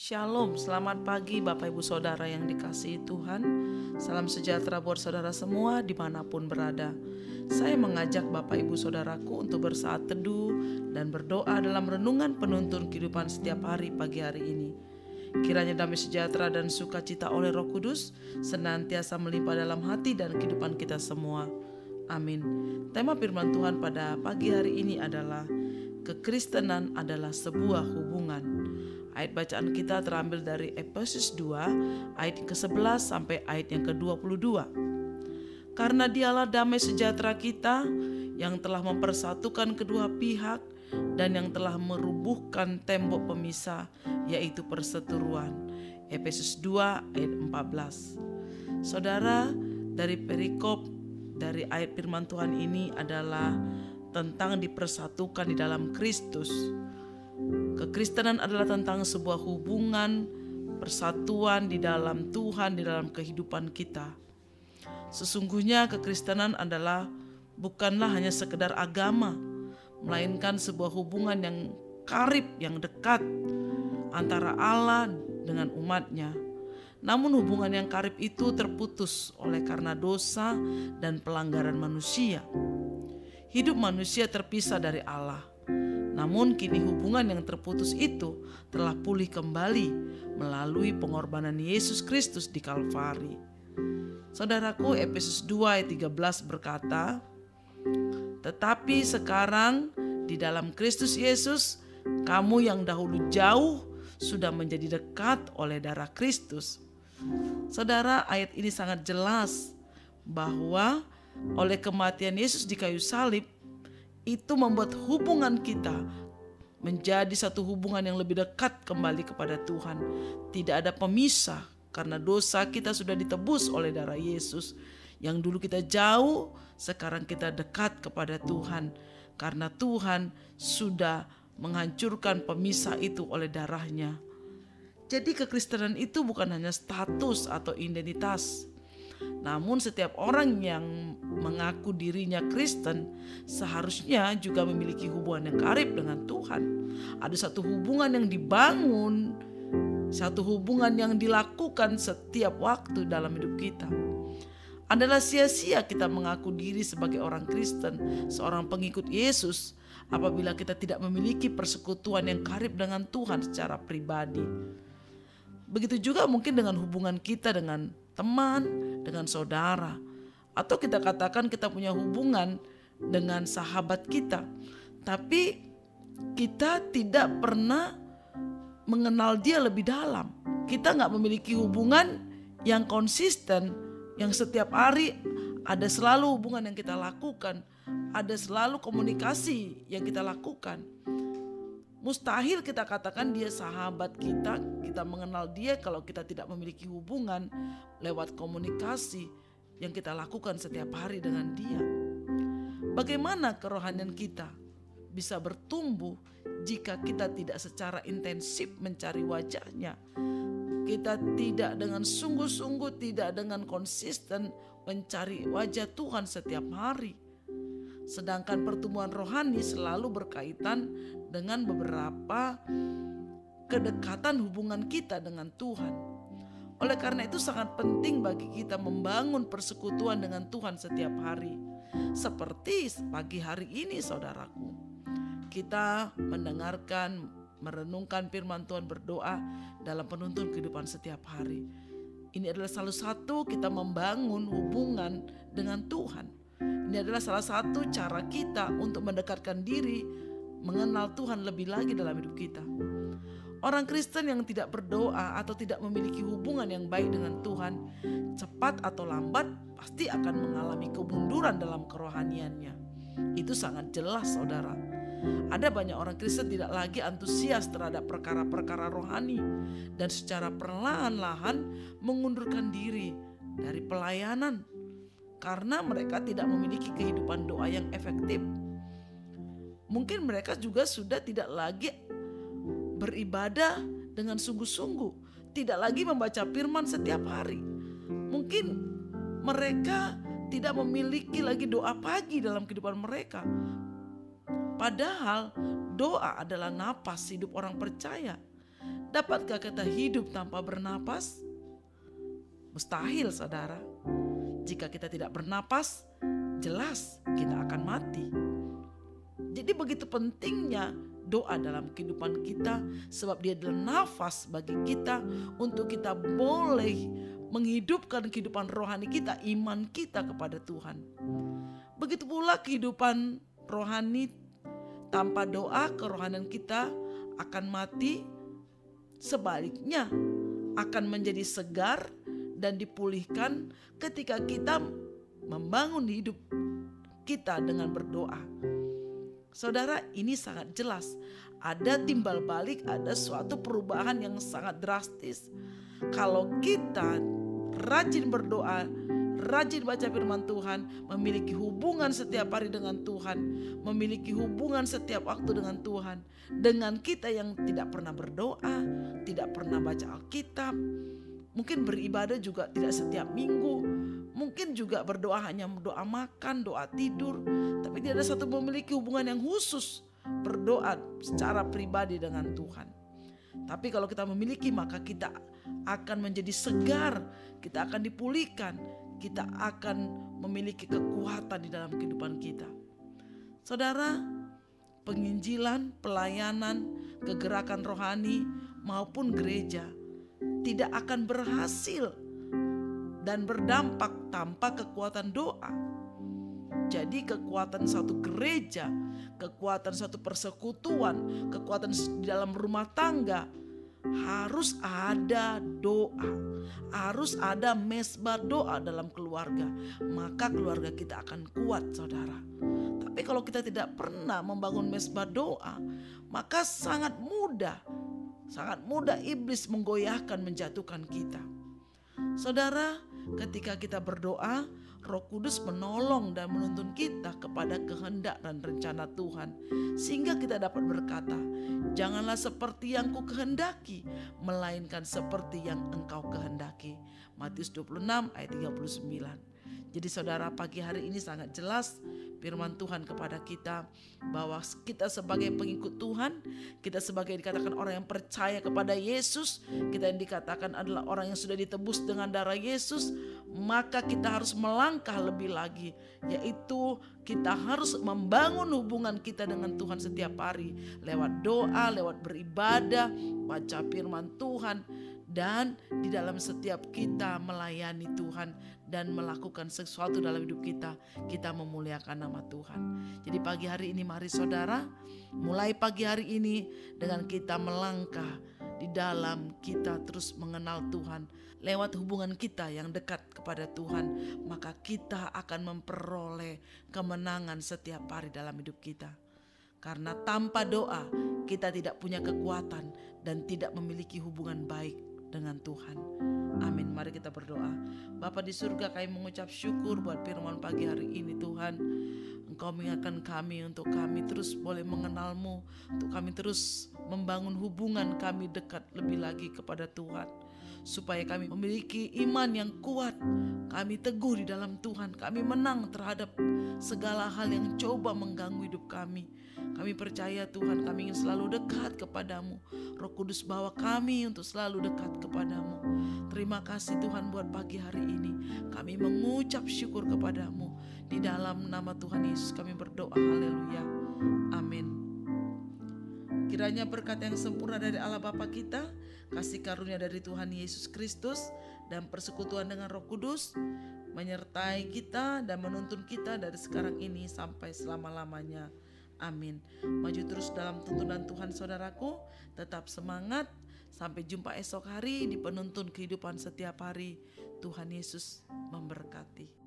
Shalom, selamat pagi Bapak Ibu Saudara yang dikasihi Tuhan. Salam sejahtera buat saudara semua di mana pun berada. Saya mengajak Bapak Ibu Saudaraku untuk bersaat teduh dan berdoa dalam renungan penuntun kehidupan setiap hari pagi hari ini. Kiranya damai sejahtera dan sukacita oleh roh kudus Senantiasa melimpah dalam hati dan kehidupan kita semua. Amin. Tema firman Tuhan pada pagi hari ini adalah Kekristenan adalah sebuah hubungan Ayat bacaan kita terambil dari Efesus 2 ayat ke-11 sampai ayat yang ke-22. Karena dialah damai sejahtera kita yang telah mempersatukan kedua pihak dan yang telah merubuhkan tembok pemisah yaitu perseteruan. Efesus 2 ayat 14. Saudara, dari perikop dari ayat firman Tuhan ini adalah tentang dipersatukan di dalam Kristus Kekristenan adalah tentang sebuah hubungan persatuan di dalam Tuhan, di dalam kehidupan kita. Sesungguhnya kekristenan adalah bukanlah hanya sekedar agama, melainkan sebuah hubungan yang karib, yang dekat antara Allah dengan umatnya. Namun hubungan yang karib itu terputus oleh karena dosa dan pelanggaran manusia. Hidup manusia terpisah dari Allah namun kini hubungan yang terputus itu telah pulih kembali melalui pengorbanan Yesus Kristus di Kalvari. Saudaraku Efesus 2 ayat 13 berkata, Tetapi sekarang di dalam Kristus Yesus, kamu yang dahulu jauh sudah menjadi dekat oleh darah Kristus. Saudara, ayat ini sangat jelas bahwa oleh kematian Yesus di kayu salib, itu membuat hubungan kita menjadi satu hubungan yang lebih dekat kembali kepada Tuhan. Tidak ada pemisah karena dosa kita sudah ditebus oleh darah Yesus. Yang dulu kita jauh, sekarang kita dekat kepada Tuhan karena Tuhan sudah menghancurkan pemisah itu oleh darahnya. Jadi kekristenan itu bukan hanya status atau identitas, namun setiap orang yang mengaku dirinya Kristen seharusnya juga memiliki hubungan yang karib dengan Tuhan. Ada satu hubungan yang dibangun, satu hubungan yang dilakukan setiap waktu dalam hidup kita. Adalah sia-sia kita mengaku diri sebagai orang Kristen, seorang pengikut Yesus, apabila kita tidak memiliki persekutuan yang karib dengan Tuhan secara pribadi. Begitu juga mungkin dengan hubungan kita dengan teman, dengan saudara, atau kita katakan kita punya hubungan dengan sahabat kita, tapi kita tidak pernah mengenal dia lebih dalam. Kita nggak memiliki hubungan yang konsisten, yang setiap hari ada selalu hubungan yang kita lakukan, ada selalu komunikasi yang kita lakukan. Mustahil kita katakan dia sahabat kita, kita mengenal dia kalau kita tidak memiliki hubungan lewat komunikasi yang kita lakukan setiap hari dengan dia. Bagaimana kerohanian kita bisa bertumbuh jika kita tidak secara intensif mencari wajahnya? Kita tidak dengan sungguh-sungguh, tidak dengan konsisten mencari wajah Tuhan setiap hari Sedangkan pertumbuhan rohani selalu berkaitan dengan beberapa kedekatan hubungan kita dengan Tuhan. Oleh karena itu sangat penting bagi kita membangun persekutuan dengan Tuhan setiap hari. Seperti pagi hari ini saudaraku. Kita mendengarkan, merenungkan firman Tuhan berdoa dalam penuntun kehidupan setiap hari. Ini adalah salah satu kita membangun hubungan dengan Tuhan. Ini adalah salah satu cara kita untuk mendekatkan diri, mengenal Tuhan lebih lagi dalam hidup kita. Orang Kristen yang tidak berdoa atau tidak memiliki hubungan yang baik dengan Tuhan, cepat atau lambat pasti akan mengalami kemunduran dalam kerohaniannya. Itu sangat jelas, saudara. Ada banyak orang Kristen tidak lagi antusias terhadap perkara-perkara rohani dan secara perlahan-lahan mengundurkan diri dari pelayanan karena mereka tidak memiliki kehidupan doa yang efektif. Mungkin mereka juga sudah tidak lagi beribadah dengan sungguh-sungguh, tidak lagi membaca firman setiap hari. Mungkin mereka tidak memiliki lagi doa pagi dalam kehidupan mereka. Padahal doa adalah napas hidup orang percaya. Dapatkah kita hidup tanpa bernapas? Mustahil, saudara. Jika kita tidak bernapas, jelas kita akan mati. Jadi begitu pentingnya doa dalam kehidupan kita sebab dia adalah nafas bagi kita untuk kita boleh menghidupkan kehidupan rohani kita, iman kita kepada Tuhan. Begitu pula kehidupan rohani tanpa doa kerohanian kita akan mati Sebaliknya, akan menjadi segar dan dipulihkan ketika kita membangun hidup kita dengan berdoa. Saudara, ini sangat jelas. Ada timbal balik, ada suatu perubahan yang sangat drastis. Kalau kita rajin berdoa, rajin baca firman Tuhan, memiliki hubungan setiap hari dengan Tuhan, memiliki hubungan setiap waktu dengan Tuhan, dengan kita yang tidak pernah berdoa, tidak pernah baca Alkitab, mungkin beribadah juga tidak setiap minggu, mungkin juga berdoa hanya doa makan, doa tidur, tapi tidak ada satu memiliki hubungan yang khusus berdoa secara pribadi dengan Tuhan. Tapi kalau kita memiliki maka kita akan menjadi segar, kita akan dipulihkan, kita akan memiliki kekuatan di dalam kehidupan kita. Saudara, penginjilan, pelayanan, kegerakan rohani maupun gereja tidak akan berhasil dan berdampak tanpa kekuatan doa. Jadi kekuatan satu gereja, kekuatan satu persekutuan, kekuatan di dalam rumah tangga, harus ada doa, harus ada mesbah doa dalam keluarga, maka keluarga kita akan kuat, saudara. Tapi kalau kita tidak pernah membangun mesbah doa, maka sangat mudah, sangat mudah iblis menggoyahkan, menjatuhkan kita. Saudara, ketika kita berdoa, Roh Kudus menolong dan menuntun kita kepada kehendak dan rencana Tuhan, sehingga kita dapat berkata, Janganlah seperti yang ku kehendaki, melainkan seperti yang engkau kehendaki. Matius 26 ayat 39. Jadi saudara pagi hari ini sangat jelas firman Tuhan kepada kita bahwa kita sebagai pengikut Tuhan, kita sebagai dikatakan orang yang percaya kepada Yesus, kita yang dikatakan adalah orang yang sudah ditebus dengan darah Yesus, maka kita harus melangkah lebih lagi, yaitu kita harus membangun hubungan kita dengan Tuhan setiap hari lewat doa, lewat beribadah, baca firman Tuhan, dan di dalam setiap kita melayani Tuhan dan melakukan sesuatu dalam hidup kita, kita memuliakan nama Tuhan. Jadi pagi hari ini mari saudara, mulai pagi hari ini dengan kita melangkah di dalam kita terus mengenal Tuhan lewat hubungan kita yang dekat kepada Tuhan, maka kita akan memperoleh kemenangan setiap hari dalam hidup kita. Karena tanpa doa, kita tidak punya kekuatan dan tidak memiliki hubungan baik dengan Tuhan. Amin. Mari kita berdoa. Bapa di surga kami mengucap syukur buat firman pagi hari ini Tuhan. Engkau mengingatkan kami untuk kami terus boleh mengenalmu. Untuk kami terus membangun hubungan kami dekat lebih lagi kepada Tuhan supaya kami memiliki iman yang kuat. Kami teguh di dalam Tuhan, kami menang terhadap segala hal yang coba mengganggu hidup kami. Kami percaya Tuhan kami ingin selalu dekat kepadamu. Roh Kudus bawa kami untuk selalu dekat kepadamu. Terima kasih Tuhan buat pagi hari ini. Kami mengucap syukur kepadamu. Di dalam nama Tuhan Yesus kami berdoa. Haleluya. Amin. Kiranya berkat yang sempurna dari Allah Bapa kita, kasih karunia dari Tuhan Yesus Kristus, dan persekutuan dengan Roh Kudus menyertai kita dan menuntun kita dari sekarang ini sampai selama-lamanya. Amin. Maju terus dalam tuntunan Tuhan saudaraku, tetap semangat. Sampai jumpa esok hari di penuntun kehidupan setiap hari. Tuhan Yesus memberkati.